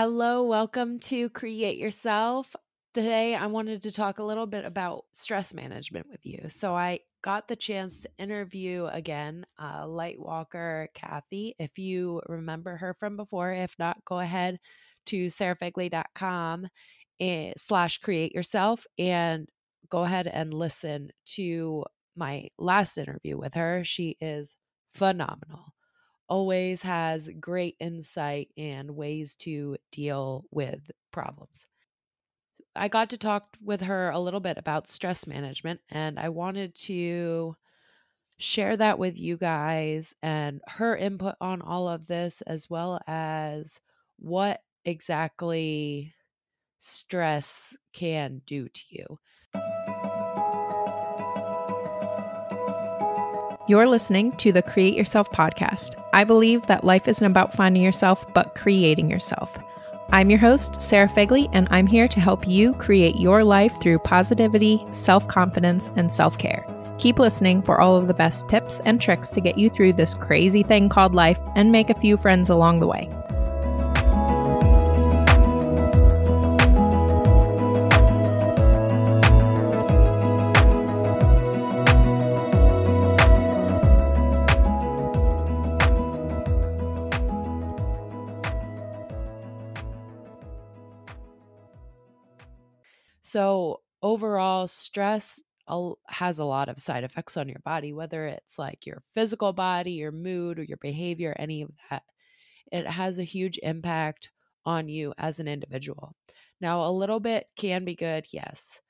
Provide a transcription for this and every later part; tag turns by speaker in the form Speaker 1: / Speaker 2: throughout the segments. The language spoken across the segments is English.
Speaker 1: Hello, welcome to Create Yourself. Today, I wanted to talk a little bit about stress management with you. So, I got the chance to interview again uh, light worker Kathy. If you remember her from before, if not, go ahead to sarahfegley.com eh, slash create yourself and go ahead and listen to my last interview with her. She is phenomenal always has great insight and ways to deal with problems. I got to talk with her a little bit about stress management, and I wanted to share that with you guys and her input on all of this, as well as what exactly stress can do to you.
Speaker 2: You're listening to the Create Yourself podcast. I believe that life isn't about finding yourself, but creating yourself. I'm your host, Sarah Fegley, and I'm here to help you create your life through positivity, self confidence, and self care. Keep listening for all of the best tips and tricks to get you through this crazy thing called life and make a few friends along the way.
Speaker 1: Overall, stress has a lot of side effects on your body, whether it's like your physical body, your mood, or your behavior, any of that. It has a huge impact on you as an individual. Now, a little bit can be good, yes.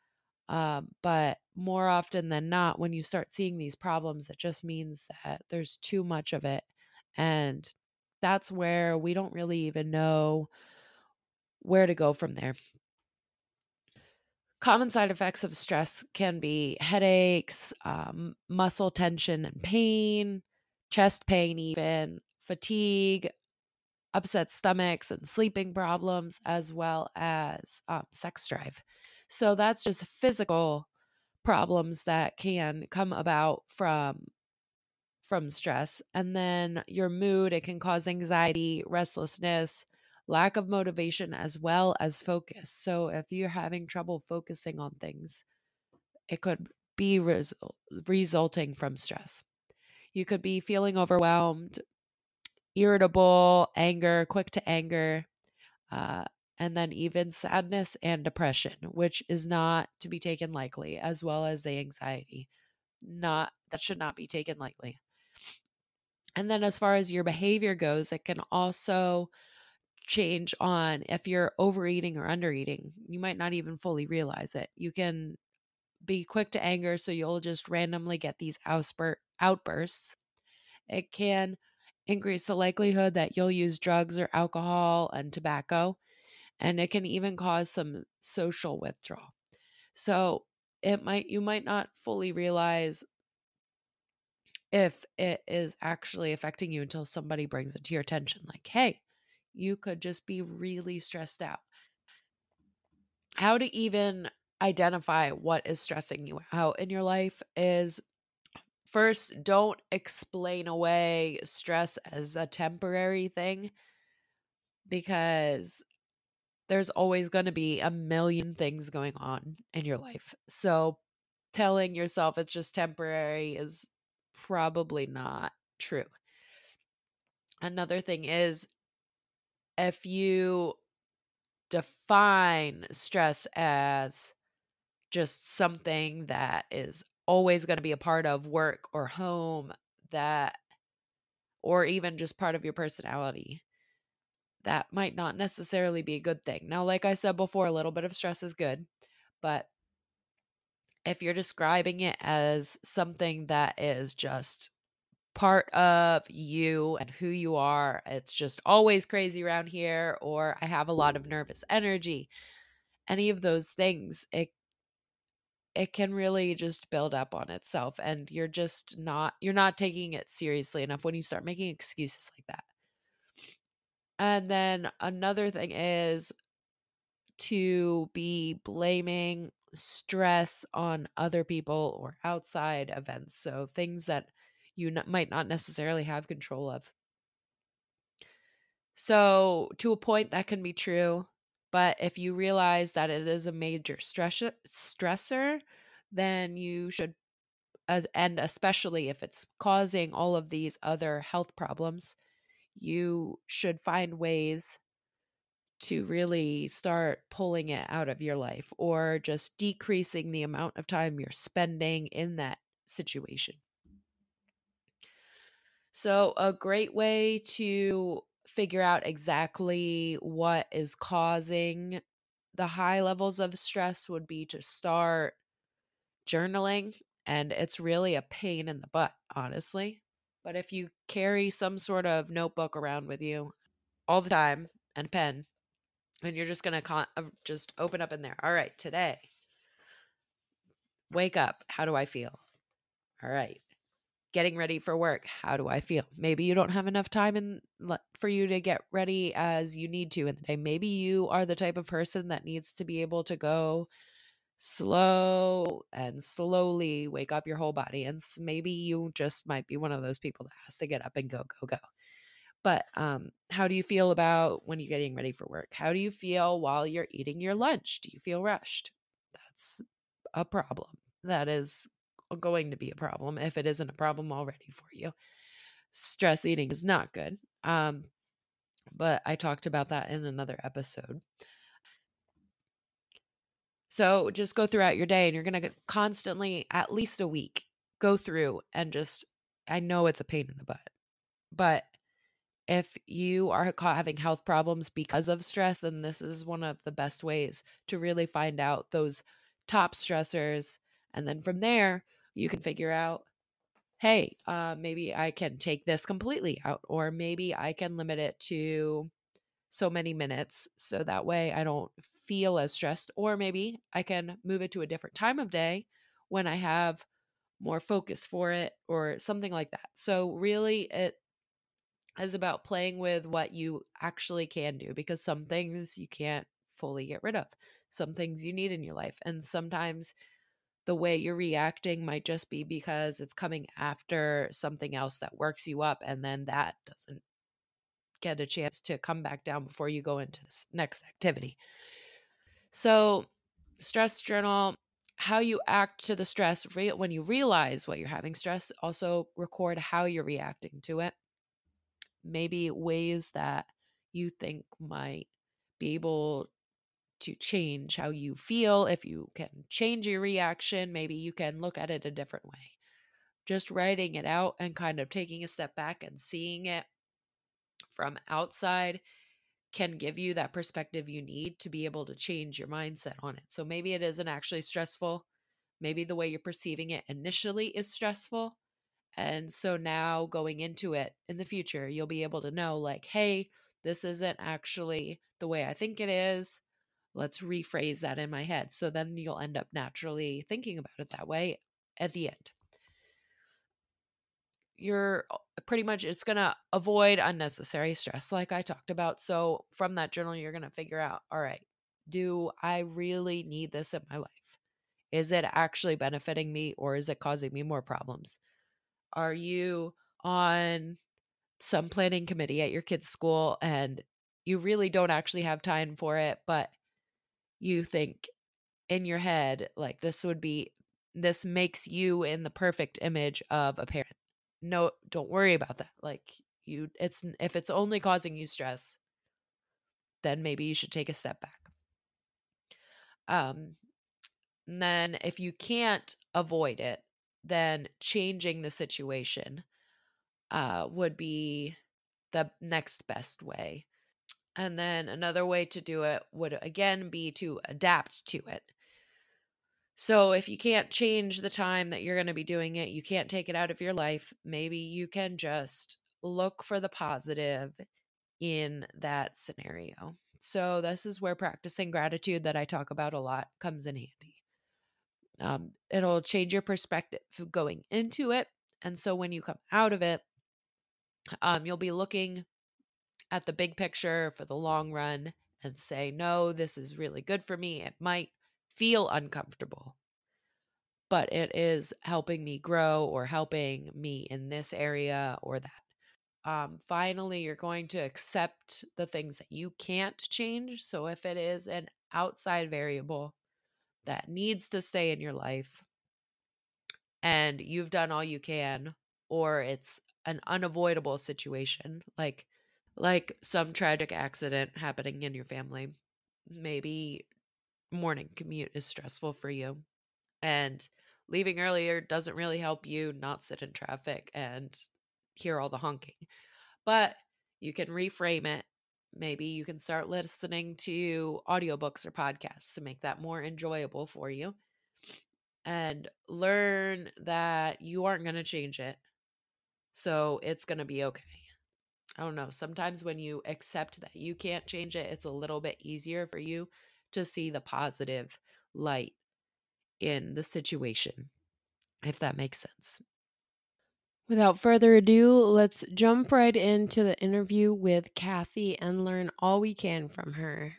Speaker 1: Um, but more often than not, when you start seeing these problems, it just means that there's too much of it. And that's where we don't really even know where to go from there. Common side effects of stress can be headaches, um, muscle tension and pain, chest pain, even fatigue, upset stomachs, and sleeping problems, as well as um, sex drive. So that's just physical problems that can come about from from stress and then your mood it can cause anxiety restlessness lack of motivation as well as focus. So if you're having trouble focusing on things, it could be res- resulting from stress. You could be feeling overwhelmed, irritable, anger, quick to anger, uh, and then even sadness and depression, which is not to be taken lightly, as well as the anxiety. Not that should not be taken lightly. And then, as far as your behavior goes, it can also change on if you're overeating or undereating. You might not even fully realize it. You can be quick to anger, so you'll just randomly get these outbursts. It can increase the likelihood that you'll use drugs or alcohol and tobacco, and it can even cause some social withdrawal. So it might you might not fully realize if it is actually affecting you until somebody brings it to your attention like hey you could just be really stressed out. How to even identify what is stressing you out in your life is first, don't explain away stress as a temporary thing because there's always going to be a million things going on in your life. So, telling yourself it's just temporary is probably not true. Another thing is if you define stress as just something that is always going to be a part of work or home that or even just part of your personality that might not necessarily be a good thing. Now like I said before a little bit of stress is good, but if you're describing it as something that is just part of you and who you are. It's just always crazy around here, or I have a lot of nervous energy. Any of those things, it it can really just build up on itself and you're just not you're not taking it seriously enough when you start making excuses like that. And then another thing is to be blaming stress on other people or outside events. So things that you n- might not necessarily have control of. So, to a point, that can be true. But if you realize that it is a major stress stressor, then you should, uh, and especially if it's causing all of these other health problems, you should find ways to really start pulling it out of your life or just decreasing the amount of time you're spending in that situation. So, a great way to figure out exactly what is causing the high levels of stress would be to start journaling. And it's really a pain in the butt, honestly. But if you carry some sort of notebook around with you all the time and pen, and you're just to con- uh, just open up in there. All right, today, wake up. How do I feel? All right, getting ready for work. How do I feel? Maybe you don't have enough time in for you to get ready as you need to in the day. Maybe you are the type of person that needs to be able to go slow and slowly wake up your whole body. And maybe you just might be one of those people that has to get up and go, go, go. But um, how do you feel about when you're getting ready for work? How do you feel while you're eating your lunch? Do you feel rushed? That's a problem. That is going to be a problem if it isn't a problem already for you. Stress eating is not good. Um, but I talked about that in another episode. So just go throughout your day and you're going to constantly, at least a week, go through and just, I know it's a pain in the butt, but if you are having health problems because of stress, then this is one of the best ways to really find out those top stressors. And then from there, you can figure out hey, uh, maybe I can take this completely out, or maybe I can limit it to so many minutes so that way I don't feel as stressed, or maybe I can move it to a different time of day when I have more focus for it, or something like that. So, really, it is about playing with what you actually can do because some things you can't fully get rid of, some things you need in your life, and sometimes the way you're reacting might just be because it's coming after something else that works you up and then that doesn't get a chance to come back down before you go into this next activity. So, stress journal how you act to the stress re- when you realize what you're having stress also record how you're reacting to it maybe ways that you think might be able to change how you feel, if you can change your reaction, maybe you can look at it a different way. Just writing it out and kind of taking a step back and seeing it from outside can give you that perspective you need to be able to change your mindset on it. So maybe it isn't actually stressful. Maybe the way you're perceiving it initially is stressful. And so now going into it in the future, you'll be able to know, like, hey, this isn't actually the way I think it is let's rephrase that in my head. So then you'll end up naturally thinking about it that way at the end. You're uh, pretty much, it's going to avoid unnecessary stress, like I talked about. So from that journal, you're going to figure out all right, do I really need this in my life? Is it actually benefiting me or is it causing me more problems? Are you on some planning committee at your kid's school and you really don't actually have time for it, but you think in your head like this would be this makes you in the perfect image of a parent. No don't worry about that. Like you it's if it's only causing you stress then maybe you should take a step back. Um then if you can't avoid it then changing the situation uh would be the next best way and then another way to do it would again be to adapt to it. So if you can't change the time that you're going to be doing it, you can't take it out of your life, maybe you can just look for the positive in that scenario. So this is where practicing gratitude that I talk about a lot comes in handy. Um, it'll change your perspective going into it. And so when you come out of it, um, you'll be looking at the big picture for the long run and say, no, this is really good for me. It might feel uncomfortable, but it is helping me grow or helping me in this area or that. um, finally you're going to accept the things that you can't change. So if it is an outside variable that needs to stay in your life and you've done all you can, or it's an unavoidable situation like like some tragic accident happening in your family maybe morning commute is stressful for you and leaving earlier doesn't really help you not sit in traffic and hear all the honking. But you can reframe it. Maybe you can start listening to audiobooks or podcasts to make that more enjoyable for you and learn that you aren't going to change it. So it's going to be okay. I don't know. Sometimes when you accept that you can't change it, it's a little bit easier for you to see the positive light in the situation, if that makes sense.
Speaker 2: Without further ado, let's jump right into the interview with Kathy and learn all we can from her.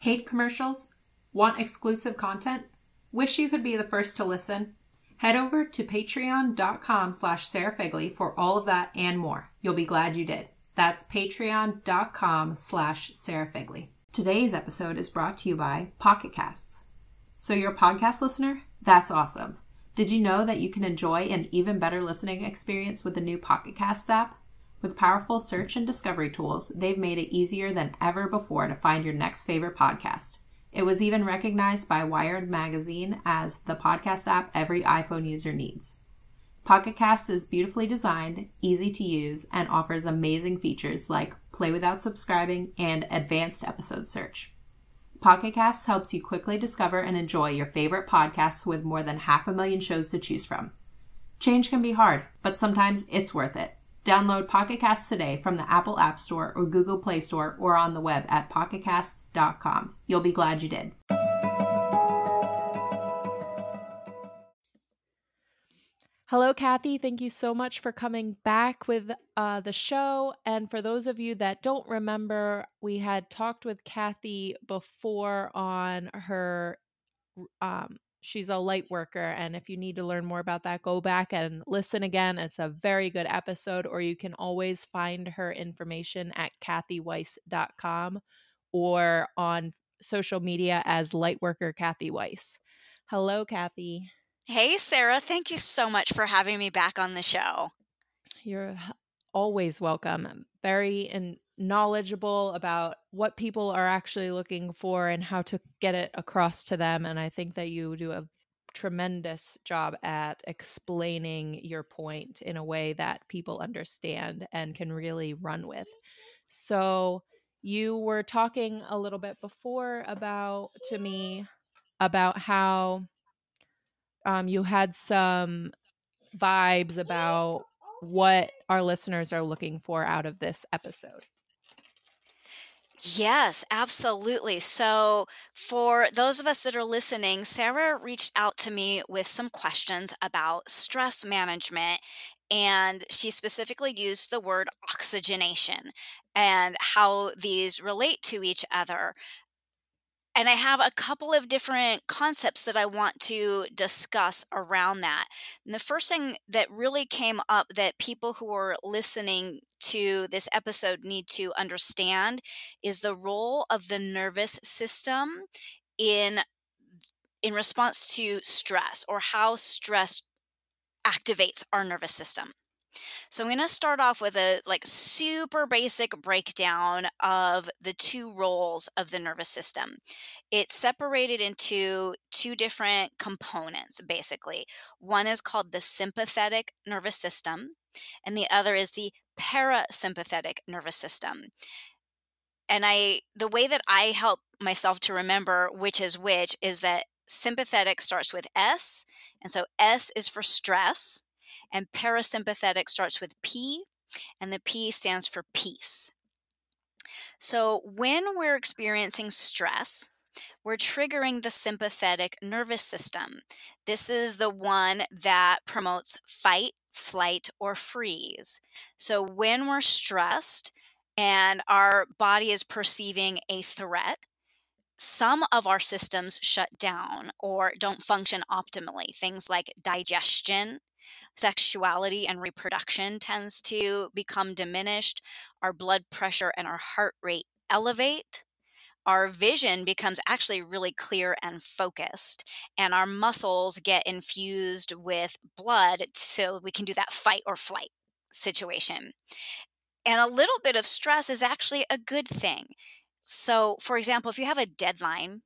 Speaker 2: Hate commercials? Want exclusive content? Wish you could be the first to listen? Head over to patreon.com slash Sarah Fegley for all of that and more. You'll be glad you did. That's patreon.com slash Sarah Fegley. Today's episode is brought to you by Pocket Casts. So you're a podcast listener? That's awesome. Did you know that you can enjoy an even better listening experience with the new Pocket Casts app? With powerful search and discovery tools, they've made it easier than ever before to find your next favorite podcast. It was even recognized by Wired Magazine as the podcast app every iPhone user needs. Pocket Casts is beautifully designed, easy to use, and offers amazing features like play without subscribing and advanced episode search. Pocket Casts helps you quickly discover and enjoy your favorite podcasts with more than half a million shows to choose from. Change can be hard, but sometimes it's worth it. Download Pocket Casts today from the Apple App Store or Google Play Store or on the web at pocketcasts.com. You'll be glad you did. Hello, Kathy. Thank you so much for coming back with uh, the show. And for those of you that don't remember, we had talked with Kathy before on her. Um, she's a light worker. And if you need to learn more about that, go back and listen again. It's a very good episode, or you can always find her information at kathyweiss.com or on social media as Lightworker Kathy Weiss. Hello, Kathy.
Speaker 3: Hey, Sarah. Thank you so much for having me back on the show.
Speaker 2: You're always welcome. Very and knowledgeable about what people are actually looking for and how to get it across to them. And I think that you do a tremendous job at explaining your point in a way that people understand and can really run with. So, you were talking a little bit before about to me about how um, you had some vibes about what our listeners are looking for out of this episode.
Speaker 3: Yes, absolutely. So, for those of us that are listening, Sarah reached out to me with some questions about stress management. And she specifically used the word oxygenation and how these relate to each other and I have a couple of different concepts that I want to discuss around that. And the first thing that really came up that people who are listening to this episode need to understand is the role of the nervous system in in response to stress or how stress activates our nervous system. So I'm going to start off with a like super basic breakdown of the two roles of the nervous system. It's separated into two different components basically. One is called the sympathetic nervous system and the other is the parasympathetic nervous system. And I the way that I help myself to remember which is which is that sympathetic starts with S and so S is for stress and parasympathetic starts with P, and the P stands for peace. So when we're experiencing stress, we're triggering the sympathetic nervous system. This is the one that promotes fight, flight, or freeze. So when we're stressed and our body is perceiving a threat, some of our systems shut down or don't function optimally. Things like digestion, sexuality, and reproduction tends to become diminished. Our blood pressure and our heart rate elevate. Our vision becomes actually really clear and focused, and our muscles get infused with blood so we can do that fight or flight situation. And a little bit of stress is actually a good thing. So, for example, if you have a deadline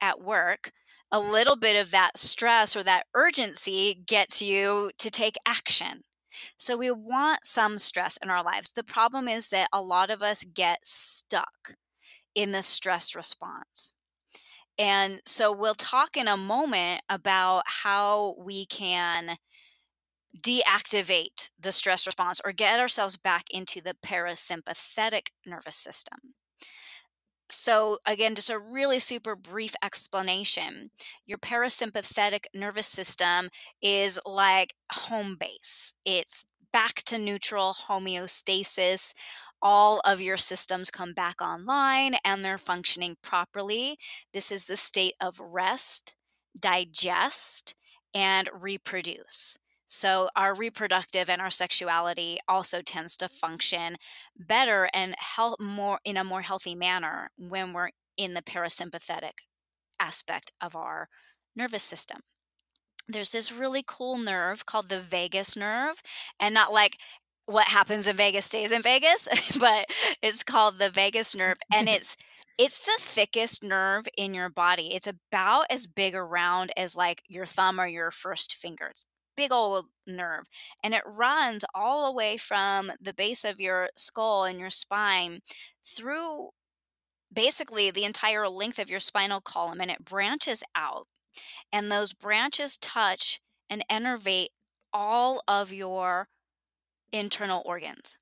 Speaker 3: at work, a little bit of that stress or that urgency gets you to take action. So, we want some stress in our lives. The problem is that a lot of us get stuck in the stress response. And so, we'll talk in a moment about how we can deactivate the stress response or get ourselves back into the parasympathetic nervous system. So, again, just a really super brief explanation. Your parasympathetic nervous system is like home base, it's back to neutral homeostasis. All of your systems come back online and they're functioning properly. This is the state of rest, digest, and reproduce. So, our reproductive and our sexuality also tends to function better and help more in a more healthy manner when we're in the parasympathetic aspect of our nervous system. There's this really cool nerve called the vagus nerve, and not like what happens in Vegas stays in Vegas, but it's called the vagus nerve, and it's it's the thickest nerve in your body. It's about as big around as like your thumb or your first fingers big old nerve and it runs all the way from the base of your skull and your spine through basically the entire length of your spinal column and it branches out and those branches touch and innervate all of your internal organs.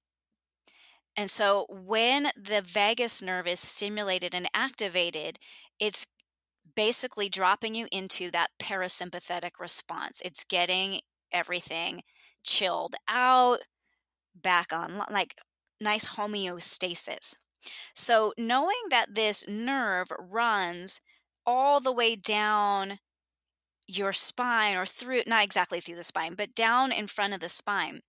Speaker 3: And so when the vagus nerve is stimulated and activated, it's basically dropping you into that parasympathetic response. It's getting everything chilled out, back on, like nice homeostasis. So, knowing that this nerve runs all the way down your spine or through, not exactly through the spine, but down in front of the spine.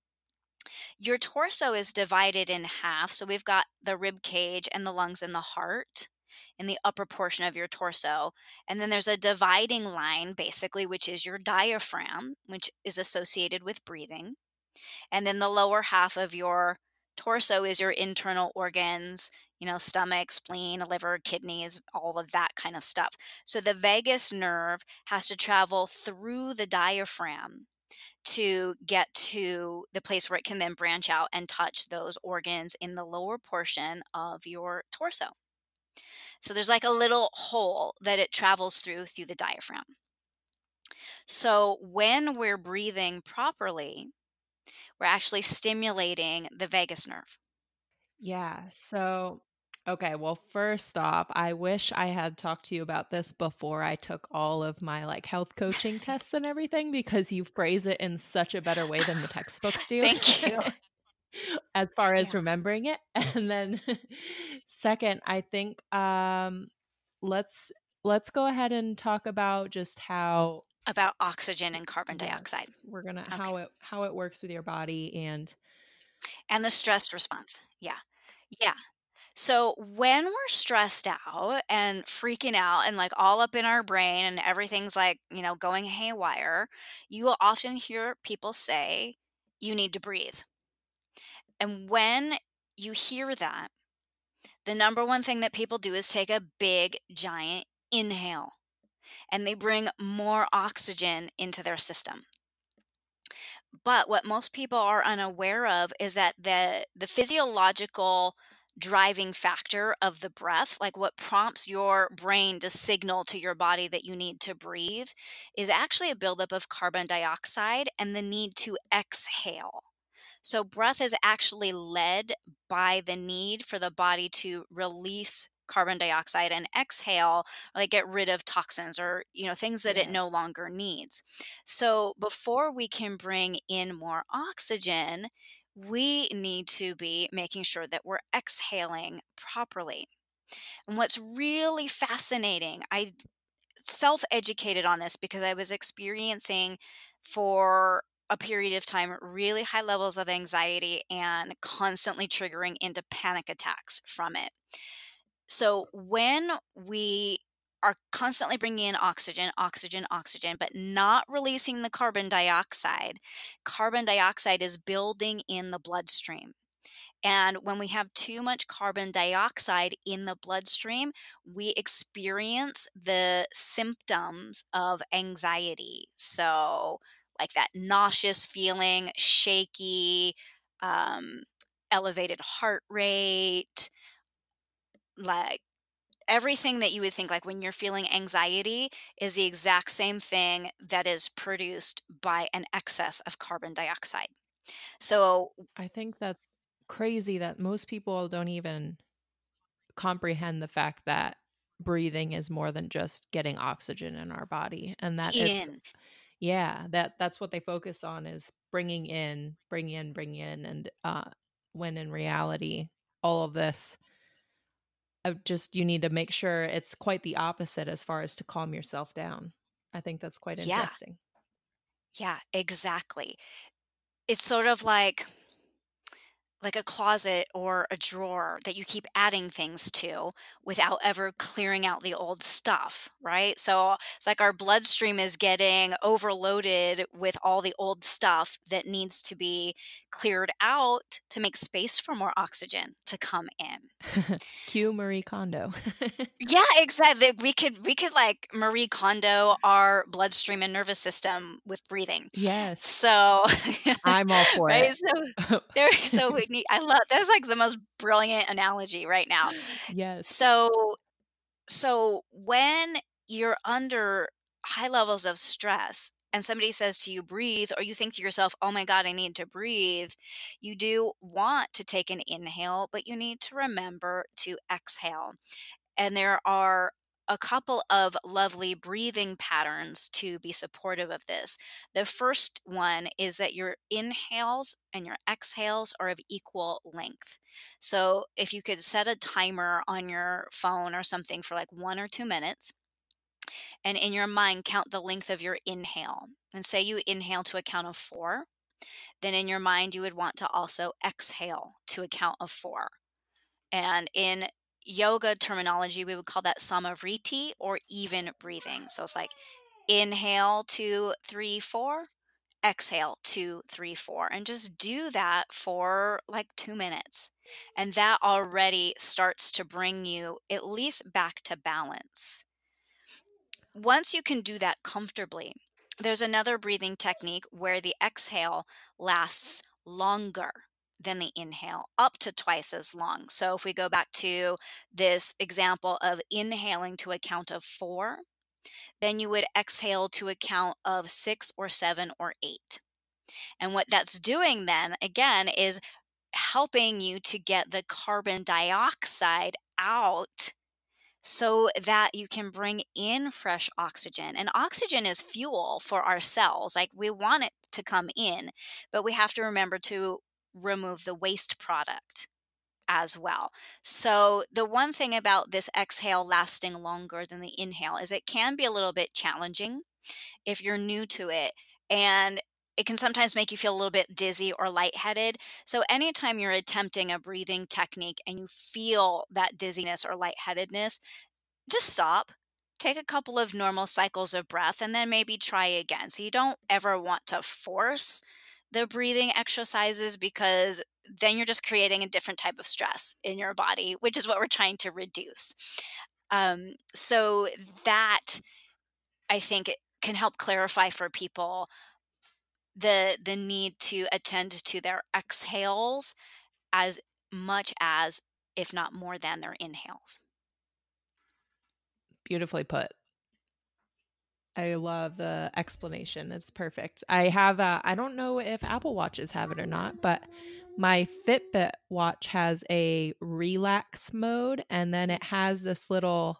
Speaker 3: Your torso is divided in half. So we've got the rib cage and the lungs and the heart in the upper portion of your torso. And then there's a dividing line, basically, which is your diaphragm, which is associated with breathing. And then the lower half of your torso is your internal organs, you know, stomach, spleen, liver, kidneys, all of that kind of stuff. So the vagus nerve has to travel through the diaphragm to get to the place where it can then branch out and touch those organs in the lower portion of your torso. So there's like a little hole that it travels through through the diaphragm. So when we're breathing properly, we're actually stimulating the vagus nerve.
Speaker 2: Yeah. So, okay. Well, first off, I wish I had talked to you about this before I took all of my like health coaching tests and everything because you phrase it in such a better way than the textbooks do.
Speaker 3: Thank you.
Speaker 2: as far as
Speaker 3: Yeah.
Speaker 2: remembering it. And then second, I think um let's let's go ahead and talk about just how
Speaker 3: About oxygen and carbon dioxide
Speaker 2: we're gonna
Speaker 3: Okay.
Speaker 2: how it how it works with your body and
Speaker 3: and the stress response. Yeah. Yeah. So when we're stressed out and freaking out and like all up in our brain and everything's like, you know, going haywire, you will often hear people say, you need to breathe. And when you hear that, the number one thing that people do is take a big, giant inhale and they bring more oxygen into their system. But what most people are unaware of is that the the physiological driving factor of the breath, like what prompts your brain to signal to your body that you need to breathe, is actually a buildup of carbon dioxide and the need to exhale. So, breath is actually led by the need for the body to release carbon dioxide and exhale, like get rid of toxins or you know things that it no longer needs. So, before we can bring in more oxygen, we need to be making sure that we're exhaling properly. And what's really fascinating, I self educated on this because I was experiencing for a period of time really high levels of anxiety and constantly triggering into panic attacks from it. So when we are constantly bringing in oxygen, oxygen, oxygen, but not releasing the carbon dioxide, carbon dioxide is building in the bloodstream. And when we have too much carbon dioxide in the bloodstream, we experience the symptoms of anxiety. So, like that nauseous feeling, shaky, um, elevated heart rate, like everything that you would think like when you're feeling anxiety is the exact same thing that is produced by an excess of carbon dioxide. So
Speaker 2: I think that's crazy that most people don't even comprehend the fact that breathing is more than just getting oxygen in our body and that in. Yeah that that's what they focus on is bringing in bring in bring in and uh when in reality all of this of just you need to make sure it's quite the opposite as far as to calm yourself down. I think that's quite
Speaker 3: Yeah.
Speaker 2: interesting.
Speaker 3: Yeah, exactly. It's sort of like like a closet or a drawer that you keep adding things to without ever clearing out the old stuff, right? So it's like our bloodstream is getting overloaded with all the old stuff that needs to be cleared out to make space for more oxygen to come in.
Speaker 2: Cue Marie Kondo.
Speaker 3: yeah, exactly. We could we could like Marie Kondo our bloodstream and nervous system with breathing.
Speaker 2: Yes.
Speaker 3: So
Speaker 2: I'm all for right? it.
Speaker 3: So there so we need I love that's like the most brilliant analogy right now.
Speaker 2: Yes.
Speaker 3: So so when you're under high levels of stress and somebody says to you breathe or you think to yourself oh my god i need to breathe you do want to take an inhale but you need to remember to exhale and there are a couple of lovely breathing patterns to be supportive of this. The first one is that your inhales and your exhales are of equal length. So if you could set a timer on your phone or something for like one or two minutes, and in your mind count the length of your inhale. And say you inhale to a count of four, then in your mind you would want to also exhale to a count of four. And in yoga terminology, we would call that samavritti or even breathing. So it's like inhale, two, three, four, exhale, two, three, four, and just do that for like two minutes. And that already starts to bring you at least back to balance. Once you can do that comfortably, there's another breathing technique where the exhale lasts longer than the inhale, up to twice as long. So if we go back to this example of inhaling to a count of four, then you would exhale to a count of six or seven or eight. And what that's doing then, again, is helping you to get the carbon dioxide out so that you can bring in fresh oxygen. And oxygen is fuel for our cells. Like we want it to come in, but we have to remember to remove the waste product as well. So, the one thing about this exhale lasting longer than the inhale is it can be a little bit challenging if you're new to it. And it can sometimes make you feel a little bit dizzy or lightheaded. So, anytime you're attempting a breathing technique and you feel that dizziness or lightheadedness, just stop. Take a couple of normal cycles of breath and then maybe try again. So, you don't ever want to force the breathing exercises because then you're just creating a different type of stress in your body, which is what we're trying to reduce. Um, so that I think can help clarify for people the the need to attend to their exhales as much as if not more than their inhales.
Speaker 2: Beautifully put. I love the explanation. It's perfect. I have a, I don't know if Apple Watches have it or not, but my Fitbit watch has a relax mode and then it has this little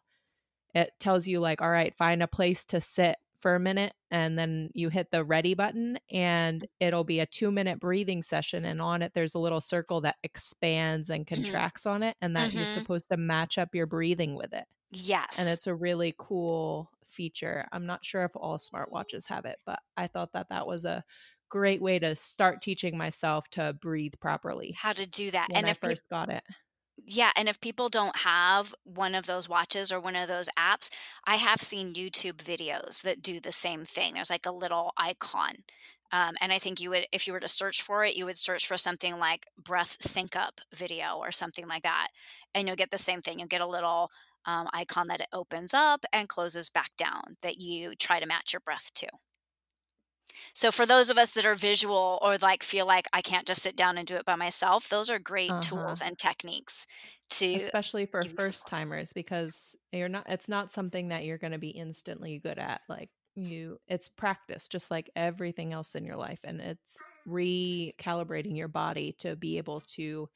Speaker 2: it tells you like all right, find a place to sit for a minute and then you hit the ready button and it'll be a two minute breathing session and on it there's a little circle that expands and
Speaker 3: Mhm.
Speaker 2: contracts on it and that you're
Speaker 3: Mhm.
Speaker 2: supposed to match up your breathing with it
Speaker 3: Yes.
Speaker 2: and it's a really cool feature i'm not sure if all smartwatches have it but i thought that that was a great way to start teaching myself to breathe properly
Speaker 3: How to do that.
Speaker 2: when
Speaker 3: And
Speaker 2: i
Speaker 3: if
Speaker 2: first got it
Speaker 3: Yeah, and if people don't have one of those watches or one of those apps, I have seen YouTube videos that do the same thing. There's like a little icon. Um, and I think you would, if you were to search for it, you would search for something like breath sync up video or something like that. And you'll get the same thing. You'll get a little um, icon that it opens up and closes back down that you try to match your breath to. So for those of us that are visual or like feel like I can't just sit down and do it by myself, those are great
Speaker 2: uh-huh
Speaker 3: tools and techniques to
Speaker 2: especially for
Speaker 3: give you support.
Speaker 2: first timers because you're not it's not something that you're going to be instantly good at like you it's practice just like everything else in your life and it's recalibrating your body to be able to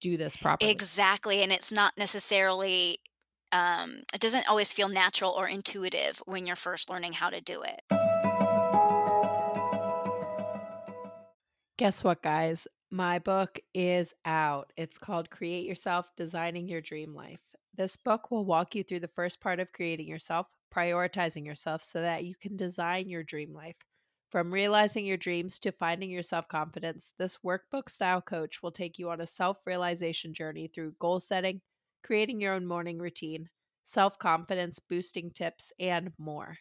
Speaker 2: do this properly
Speaker 3: Exactly, and it's not necessarily um it doesn't always feel natural or intuitive when you're first learning how to do it.
Speaker 2: guess what guys? My book is out. It's called create yourself designing your dream life. This book will walk you through the first part of creating yourself prioritizing yourself so that you can design your dream life. From realizing your dreams to finding your self confidence, this workbook style coach will take you on a self realization journey through goal setting, creating your own morning routine, self confidence boosting tips, and more.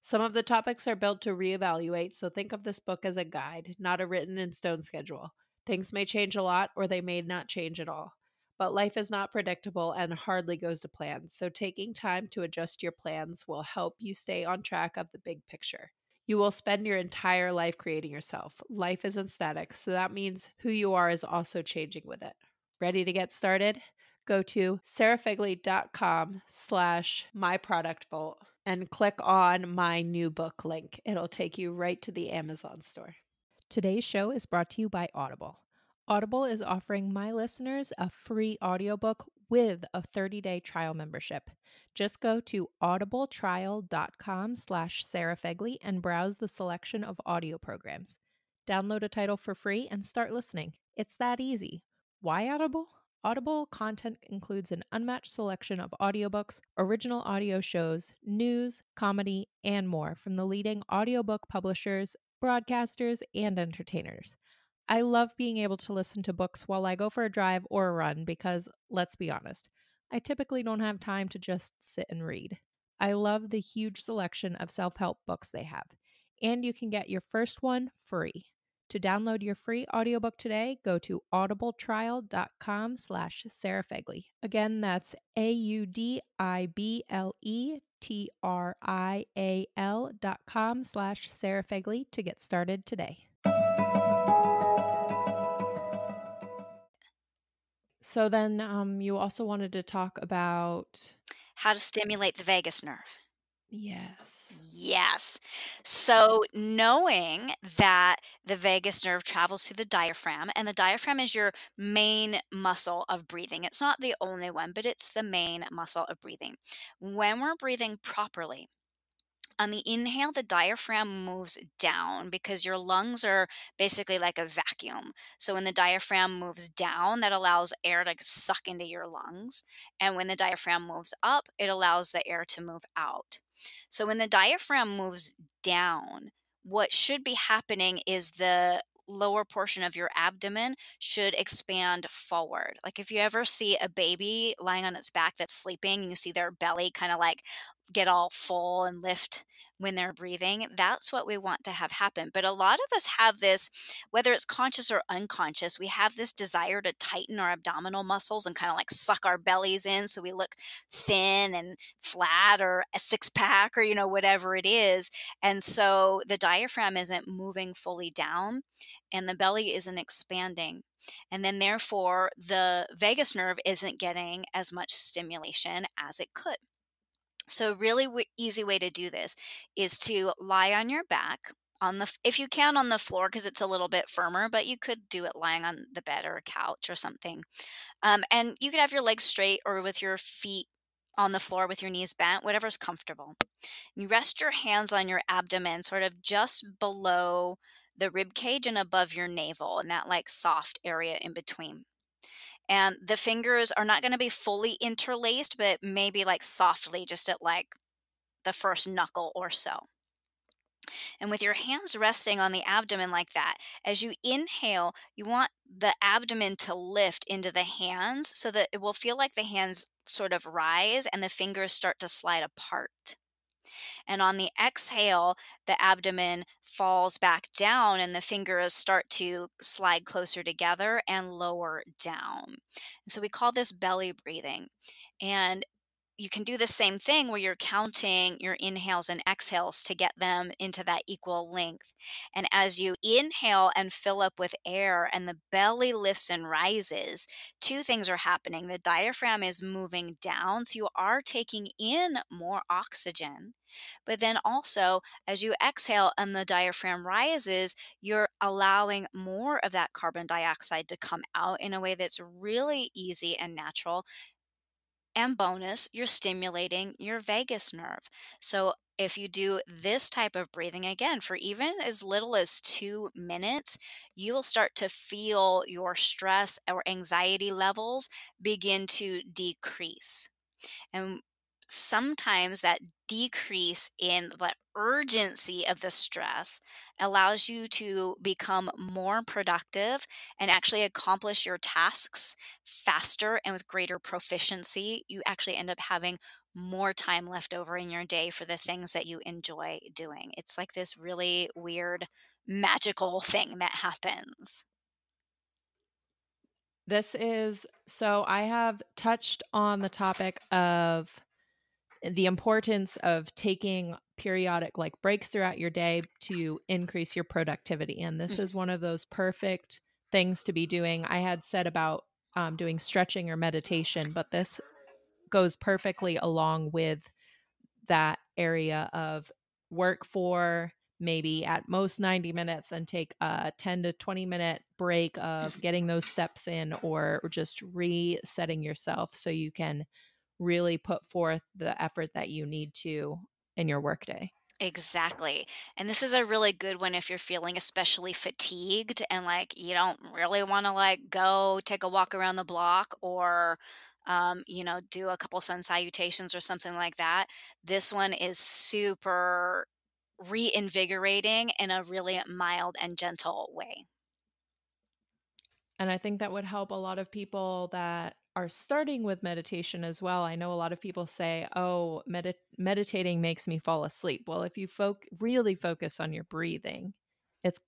Speaker 2: Some of the topics are built to reevaluate, so think of this book as a guide, not a written in stone schedule. Things may change a lot or they may not change at all. But life is not predictable and hardly goes to plan, so taking time to adjust your plans will help you stay on track of the big picture. You will spend your entire life creating yourself. Life isn't static, so that means who you are is also changing with it. Ready to get started? Go to sarahfegley.com slash my product vault and click on my new book link. It'll take you right to the Amazon store. Today's show is brought to you by Audible. Audible is offering my listeners a free audiobook with a 30-day trial membership. Just go to audibletrial.com slash sarahfegley and browse the selection of audio programs. Download a title for free and start listening. It's that easy. Why Audible? Audible content includes an unmatched selection of audiobooks, original audio shows, news, comedy, and more from the leading audiobook publishers, broadcasters, and entertainers. I love being able to listen to books while I go for a drive or a run because, let's be honest, I typically don't have time to just sit and read. I love the huge selection of self help books they have, and you can get your first one free. To download your free audiobook today, go to audibletrial.com slash Sarah Fegley. Again, that's A-U-D-I-B-L-E-T-R-I-A-L dot com slash Sarah Fegley to get started today. So then um, you also wanted to talk about...
Speaker 3: How to stimulate the vagus nerve.
Speaker 2: Yes.
Speaker 3: Yes. So, knowing that the vagus nerve travels through the diaphragm, and the diaphragm is your main muscle of breathing. It's not the only one, but it's the main muscle of breathing. When we're breathing properly, on the inhale, the diaphragm moves down because your lungs are basically like a vacuum. So when the diaphragm moves down, that allows air to suck into your lungs. And when the diaphragm moves up, it allows the air to move out. So when the diaphragm moves down, what should be happening is the lower portion of your abdomen should expand forward. Like if you ever see a baby lying on its back that's sleeping, you see their belly kind of like get all full and lift when they're breathing. That's what we want to have happen. But a lot of us have this, whether it's conscious or unconscious, we have this desire to tighten our abdominal muscles and kind of like suck our bellies in so we look thin and flat or a six pack or, you know, whatever it is. And so the diaphragm isn't moving fully down and the belly isn't expanding. And then, therefore, the vagus nerve isn't getting as much stimulation as it could. So, a really w- easy way to do this is to lie on your back on the if you can on the floor because it's a little bit firmer, but you could do it lying on the bed or a couch or something. Um, and you could have your legs straight or with your feet on the floor with your knees bent, whatever's comfortable. You rest your hands on your abdomen, sort of just below the rib cage and above your navel, and that like soft area in between. And the fingers are not going to be fully interlaced, but maybe like softly, just at like the first knuckle or so. And with your hands resting on the abdomen like that, as you inhale, you want the abdomen to lift into the hands so that it will feel like the hands sort of rise and the fingers start to slide apart. And on the exhale, the abdomen falls back down and the fingers start to slide closer together and lower down. And so we call this belly breathing. And you can do the same thing where you're counting your inhales and exhales to get them into that equal length. And as you inhale and fill up with air and the belly lifts and rises, two things are happening. The diaphragm is moving down, so you are taking in more oxygen. But then also, as you exhale and the diaphragm rises, you're allowing more of that carbon dioxide to come out in a way that's really easy and natural and bonus, you're stimulating your vagus nerve. So if you do this type of breathing again for even as little as two minutes, you will start to feel your stress or anxiety levels begin to decrease. And sometimes that decrease in the urgency of the stress allows you to become more productive and actually accomplish your tasks faster and with greater proficiency. You actually end up having more time left over in your day for the things that you enjoy doing. It's like this really weird, magical thing that happens.
Speaker 2: This is so I have touched on the topic of the importance of taking periodic like breaks throughout your day to increase your productivity and this mm. is one of those perfect things to be doing i had said about um, doing stretching or meditation but this goes perfectly along with that area of work for maybe at most 90 minutes and take a 10 to 20 minute break of getting those steps in or just resetting yourself so you can really put forth the effort that you need to in your workday.
Speaker 3: Exactly. And this is a really good one if you're feeling especially fatigued and like you don't really want to like go take a walk around the block or um, you know, do a couple sun salutations or something like that. This one is super reinvigorating in a really mild and gentle way.
Speaker 2: And I think that would help a lot of people that are starting with meditation as well. I know a lot of people say, "Oh, med- meditating makes me fall asleep." Well, if you folk really focus on your breathing, it's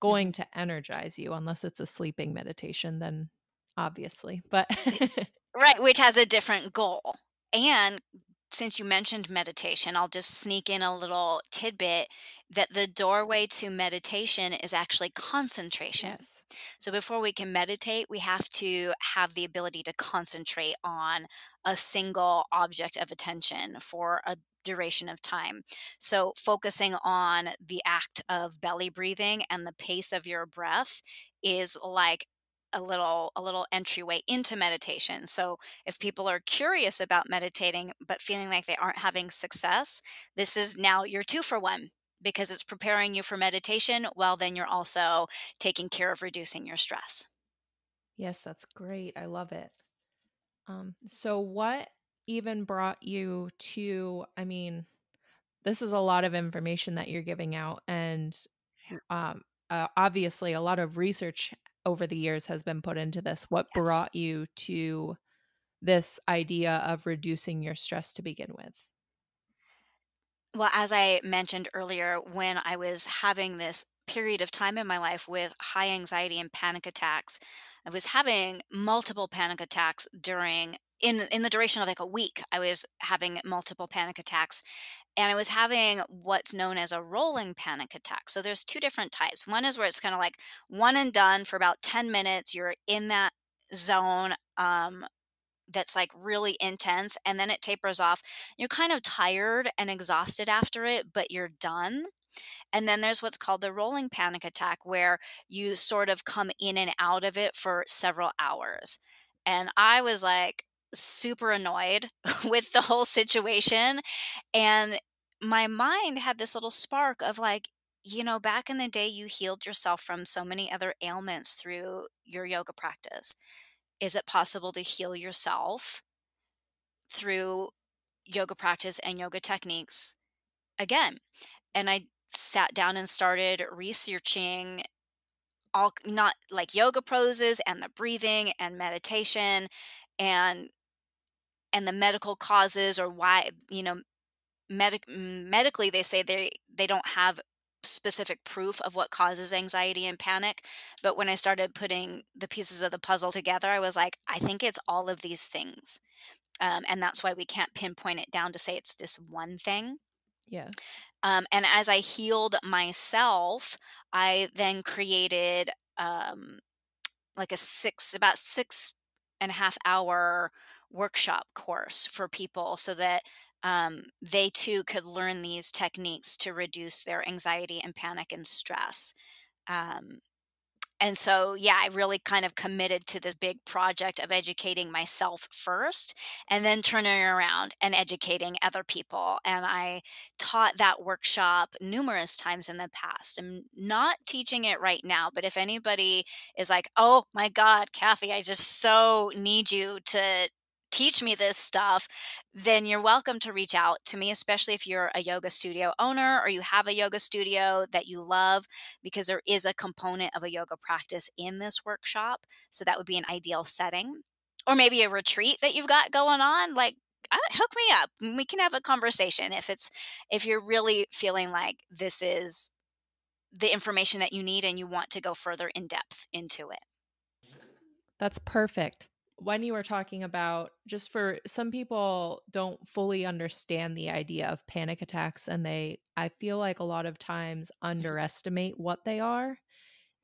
Speaker 2: going mm-hmm. to energize you unless it's a sleeping meditation then obviously. But
Speaker 3: right, which has a different goal. And since you mentioned meditation, I'll just sneak in a little tidbit that the doorway to meditation is actually concentration. Yes. So before we can meditate, we have to have the ability to concentrate on a single object of attention for a duration of time. So focusing on the act of belly breathing and the pace of your breath is like a little a little entryway into meditation. So if people are curious about meditating but feeling like they aren't having success, this is now your two for one because it's preparing you for meditation while then you're also taking care of reducing your stress.
Speaker 2: Yes, that's great. I love it. Um, so what even brought you to I mean, this is a lot of information that you're giving out and um, uh, obviously a lot of research over the years has been put into this. What yes. brought you to this idea of reducing your stress to begin with?
Speaker 3: Well, as I mentioned earlier, when I was having this period of time in my life with high anxiety and panic attacks, I was having multiple panic attacks during in in the duration of like a week. I was having multiple panic attacks and I was having what's known as a rolling panic attack. So there's two different types. One is where it's kind of like one and done for about 10 minutes. You're in that zone um, that's like really intense and then it tapers off. You're kind of tired and exhausted after it, but you're done. And then there's what's called the rolling panic attack, where you sort of come in and out of it for several hours. And I was like super annoyed with the whole situation. And my mind had this little spark of like, you know, back in the day, you healed yourself from so many other ailments through your yoga practice. Is it possible to heal yourself through yoga practice and yoga techniques again? And I sat down and started researching all not like yoga poses and the breathing and meditation and and the medical causes or why you know medic medically they say they they don't have specific proof of what causes anxiety and panic but when i started putting the pieces of the puzzle together i was like i think it's all of these things. Um, and that's why we can't pinpoint it down to say it's just one thing.
Speaker 2: Yeah.
Speaker 3: Um, and as i healed myself i then created um, like a six about six and a half hour workshop course for people so that um, they too could learn these techniques to reduce their anxiety and panic and stress. Um, and so yeah i really kind of committed to this big project of educating myself first and then turning around and educating other people and i taught that workshop numerous times in the past i'm not teaching it right now but if anybody is like oh my god kathy i just so need you to teach me this stuff, then you're welcome to reach out to me, especially if you're a yoga studio owner or you have a yoga studio that you love, because there is a component of a yoga practice in this workshop. So that would be an ideal setting. Or maybe a retreat that you've got going on. Like, hook me up. We can have a conversation if it's if you're really feeling like this is the information that you need and you want to go further in depth into it.
Speaker 2: That's perfect when you were talking about just for some people don't fully understand the idea of panic attacks and they I feel like a lot of times underestimate what they are.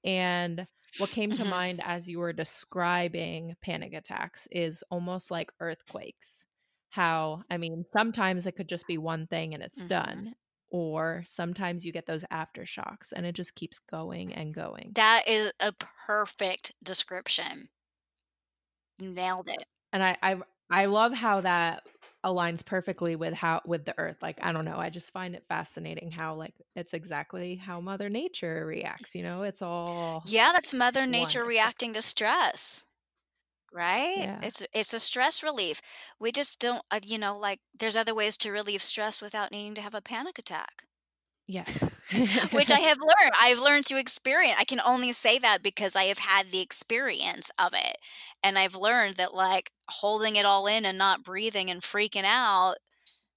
Speaker 2: And what came to mm-hmm. mind as you were describing panic attacks is almost like earthquakes. How, I mean, sometimes it could just be one thing and it's mm-hmm. done, or sometimes you get those aftershocks and it just keeps going and going.
Speaker 3: That is a perfect description nailed it.
Speaker 2: And I I I love how that aligns perfectly with how with the earth like i don't know i just find it fascinating how like it's exactly how mother nature reacts you know it's all
Speaker 3: yeah that's mother nature reacting to stress right yeah. it's it's a stress relief we just don't uh, you know like there's other ways to relieve stress without needing to have a panic attack
Speaker 2: Yes.
Speaker 3: which I have learned. I've learned through experience. I can only say that because I have had the experience of it. And I've learned that like holding it all in and not breathing and freaking out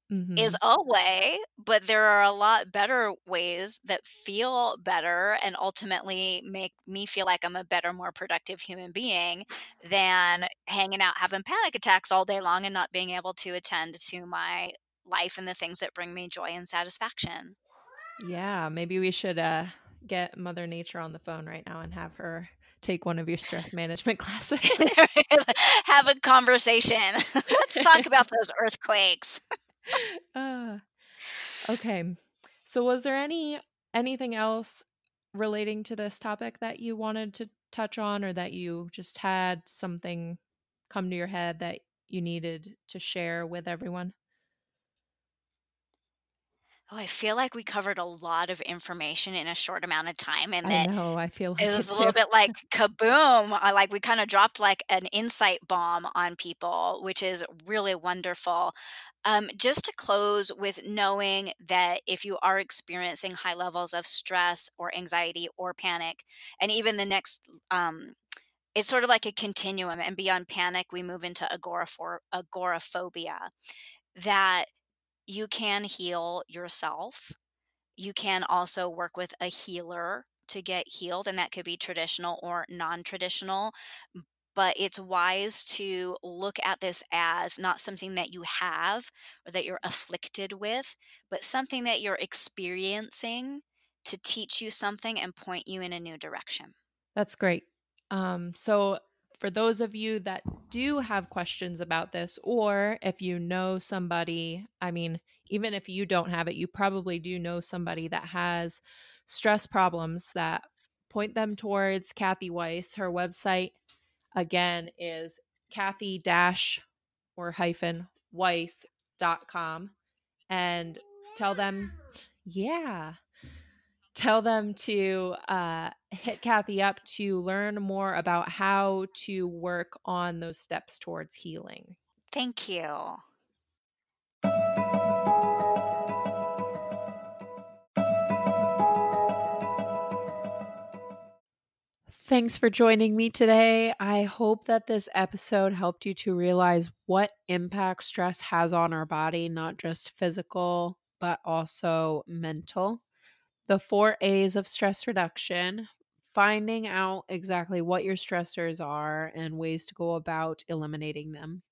Speaker 3: mm-hmm. is a way, but there are a lot better ways that feel better and ultimately make me feel like I'm a better, more productive human being than hanging out having panic attacks all day long and not being able to attend to my life and the things that bring me joy and satisfaction.
Speaker 2: Yeah, maybe we should uh, get Mother Nature on the phone right now and have her take one of your stress management classes.
Speaker 3: have a conversation. Let's talk about those earthquakes.
Speaker 2: uh, okay. So was there any anything else relating to this topic that you wanted to touch on or that you just had something come to your head that you needed to share with everyone?
Speaker 3: Oh, I feel like we covered a lot of information in a short amount of time, and
Speaker 2: I
Speaker 3: that
Speaker 2: know. I feel like
Speaker 3: it was a little bit like kaboom. I like we kind of dropped like an insight bomb on people, which is really wonderful. Um, just to close with knowing that if you are experiencing high levels of stress or anxiety or panic, and even the next, um, it's sort of like a continuum, and beyond panic, we move into agoraphor- agoraphobia. That you can heal yourself. You can also work with a healer to get healed, and that could be traditional or non traditional. But it's wise to look at this as not something that you have or that you're afflicted with, but something that you're experiencing to teach you something and point you in a new direction.
Speaker 2: That's great. Um, so for those of you that do have questions about this, or if you know somebody, I mean, even if you don't have it, you probably do know somebody that has stress problems that point them towards Kathy Weiss. Her website, again, is Kathy dash
Speaker 1: or hyphen weiss.com and tell them, yeah, tell them to uh, hit Kathy up to learn more about how to work on those steps towards healing.
Speaker 3: Thank you.
Speaker 1: Thanks for joining me today. I hope that this episode helped you to realize what impact stress has on our body, not just physical, but also mental. The four A's of stress reduction finding out exactly what your stressors are and ways to go about eliminating them.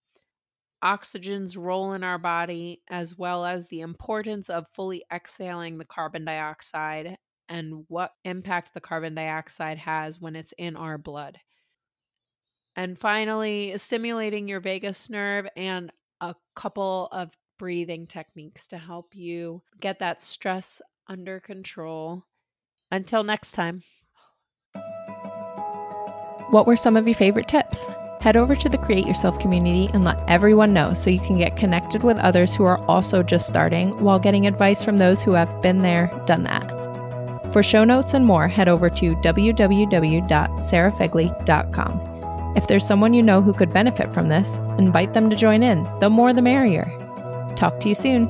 Speaker 1: Oxygen's role in our body, as well as the importance of fully exhaling the carbon dioxide and what impact the carbon dioxide has when it's in our blood. And finally, stimulating your vagus nerve and a couple of breathing techniques to help you get that stress under control. Until next time. What were some of your favorite tips? Head over to the Create Yourself community and let everyone know so you can get connected with others who are also just starting while getting advice from those who have been there, done that. For show notes and more, head over to www.sarahfegley.com. If there's someone you know who could benefit from this, invite them to join in. The more the merrier. Talk to you soon.